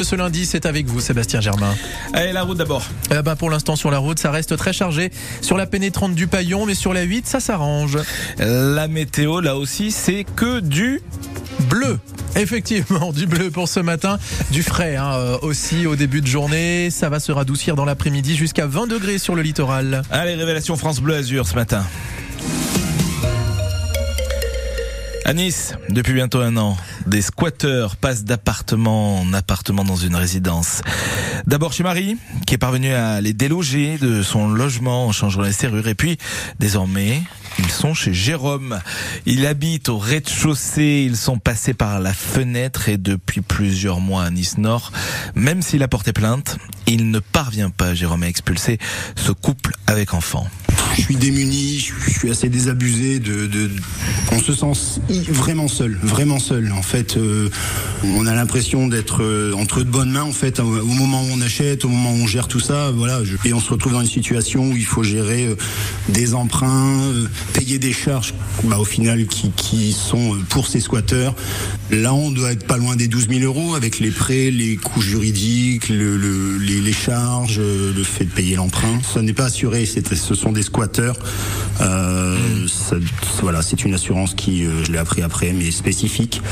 Ce lundi, c'est avec vous, Sébastien Germain. Allez, la route d'abord. Eh ben, pour l'instant, sur la route, ça reste très chargé. Sur la pénétrante du Paillon, mais sur la 8, ça s'arrange. La météo, là aussi, c'est que du bleu. Effectivement, du bleu pour ce matin, du frais hein, euh, aussi au début de journée. Ça va se radoucir dans l'après-midi jusqu'à 20 degrés sur le littoral. Allez, révélation France Bleu Azur ce matin. À Nice, depuis bientôt un an, des squatteurs passent d'appartement en appartement dans une résidence. D'abord chez Marie, qui est parvenue à les déloger de son logement en changeant les serrures. Et puis, désormais, ils sont chez Jérôme. Il habite au rez-de-chaussée. Ils sont passés par la fenêtre et depuis plusieurs mois à Nice Nord. Même s'il a porté plainte, il ne parvient pas, Jérôme, à expulser ce couple avec enfants je suis démuni, je suis assez désabusé. On se sent vraiment seul, vraiment seul. En fait, euh, on a l'impression d'être euh, entre de bonnes mains. En fait, au, moment où on achète, au moment où on gère tout ça, voilà. et on se retrouve dans une situation où il faut gérer euh, des emprunts, payer des charges, bah, au final, qui, sont pour ces squatteurs. Là, on doit être pas loin des 12 000 euros avec les prêts, les coûts juridiques, le, le, les, les, charges, le fait de payer l'emprunt. Ça n'est pas assuré. Ce sont des squatteurs euh, voilà, c'est une assurance qui, euh, je l'ai appris après, mais spécifique.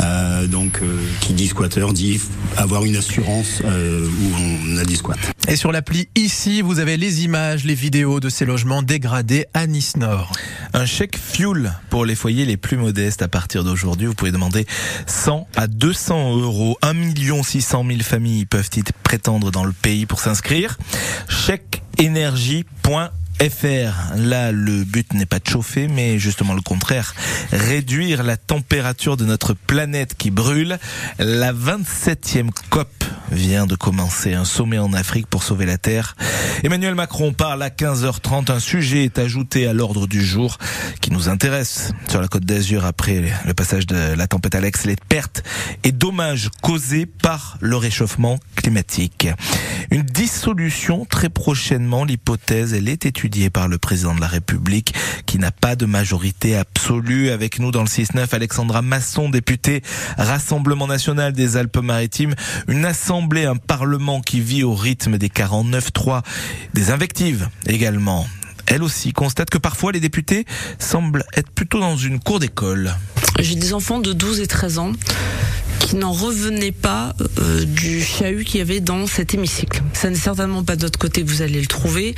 Euh, donc, qui dit squatter dit avoir une assurance où on a des squats. Et sur l'appli ici, vous avez les images, les vidéos de ces logements dégradés à Nice Nord. Un chèque fuel pour les foyers les plus modestes à partir d'aujourd'hui. Vous pouvez demander 100 à 200 euros. 1 600 000 familles peuvent y prétendre dans le pays pour s'inscrire? Chèque FR. Là, le but n'est pas de chauffer, mais justement le contraire. Réduire la température de notre planète qui brûle. La 27e COP vient de commencer un sommet en Afrique pour sauver la Terre. Emmanuel Macron parle à 15h30. Un sujet est ajouté à l'ordre du jour qui nous intéresse sur la côte d'Azur après le passage de la tempête Alex, les pertes et dommages causés par le réchauffement climatique. Une dissolution très prochainement, l'hypothèse, elle est étudiée par le président de la République qui n'a pas de majorité absolue. Avec nous dans le 6-9, Alexandra Masson, députée Rassemblement National des Alpes-Maritimes, une assemblée, un parlement qui vit au rythme des 49-3, des invectives également elle aussi constate que parfois les députés semblent être plutôt dans une cour d'école. J'ai des enfants de 12 et 13 ans qui n'en revenait pas euh, du chahut qu'il y avait dans cet hémicycle. Ça n'est certainement pas de votre côté que vous allez le trouver.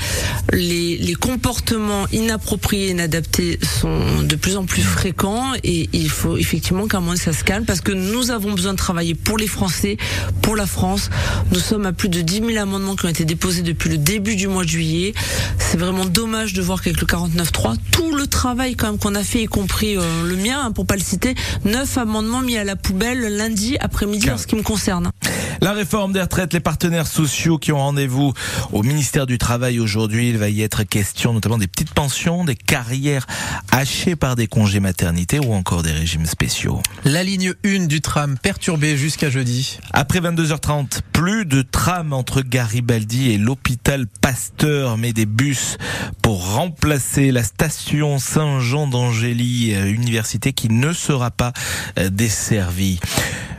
Les, les comportements inappropriés, inadaptés sont de plus en plus fréquents et il faut effectivement qu'à un moment ça se calme parce que nous avons besoin de travailler pour les Français, pour la France. Nous sommes à plus de 10 000 amendements qui ont été déposés depuis le début du mois de juillet. C'est vraiment dommage de voir qu'avec le 49.3, tout le travail quand même qu'on a fait, y compris euh, le mien, hein, pour pas le citer, neuf amendements mis à la poubelle lundi après-midi en ce qui me concerne. La réforme des retraites, les partenaires sociaux qui ont rendez-vous au ministère du Travail aujourd'hui, il va y être question notamment des petites pensions, des carrières hachées par des congés maternité ou encore des régimes spéciaux. La ligne 1 du tram perturbée jusqu'à jeudi. Après 22h30, plus de tram entre Garibaldi et l'hôpital Pasteur, mais des bus pour remplacer la station Saint-Jean d'Angély, euh, université qui ne sera pas euh, desservie.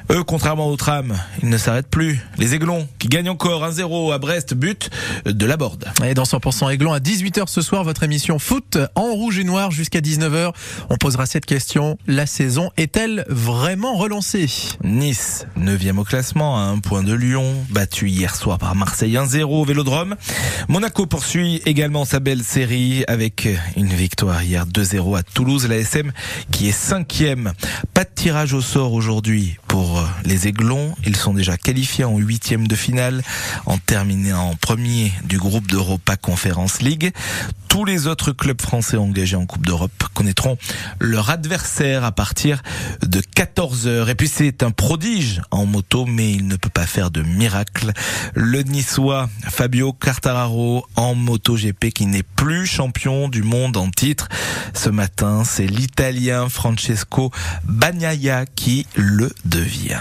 Eux, contrairement aux trams, ils ne s'arrêtent plus. Les Aiglons, qui gagnent encore 1-0 à Brest, but de la Borde. Et dans 100% Aiglon, à 18h ce soir, votre émission foot en rouge et noir jusqu'à 19h. On posera cette question. La saison est-elle vraiment relancée? Nice, 9e au classement, à un point de Lyon, battu hier soir par Marseille 1-0 au Vélodrome. Monaco poursuit également sa belle série avec une victoire hier 2-0 à Toulouse, la SM qui est 5e. Pas de tirage au sort aujourd'hui pour les Aiglons. Ils sont déjà qualifiés en huitième de finale en terminant en premier du groupe d'Europa Conference League. Tous les autres clubs français engagés en Coupe d'Europe connaîtront leur adversaire à partir de 14h. Et puis c'est un prodige en moto, mais il ne peut pas faire de miracle. Le Niçois Fabio Quartararo en moto GP qui n'est plus champion du monde en titre. Ce matin, c'est l'Italien Francesco Bagnaia qui le devient vie.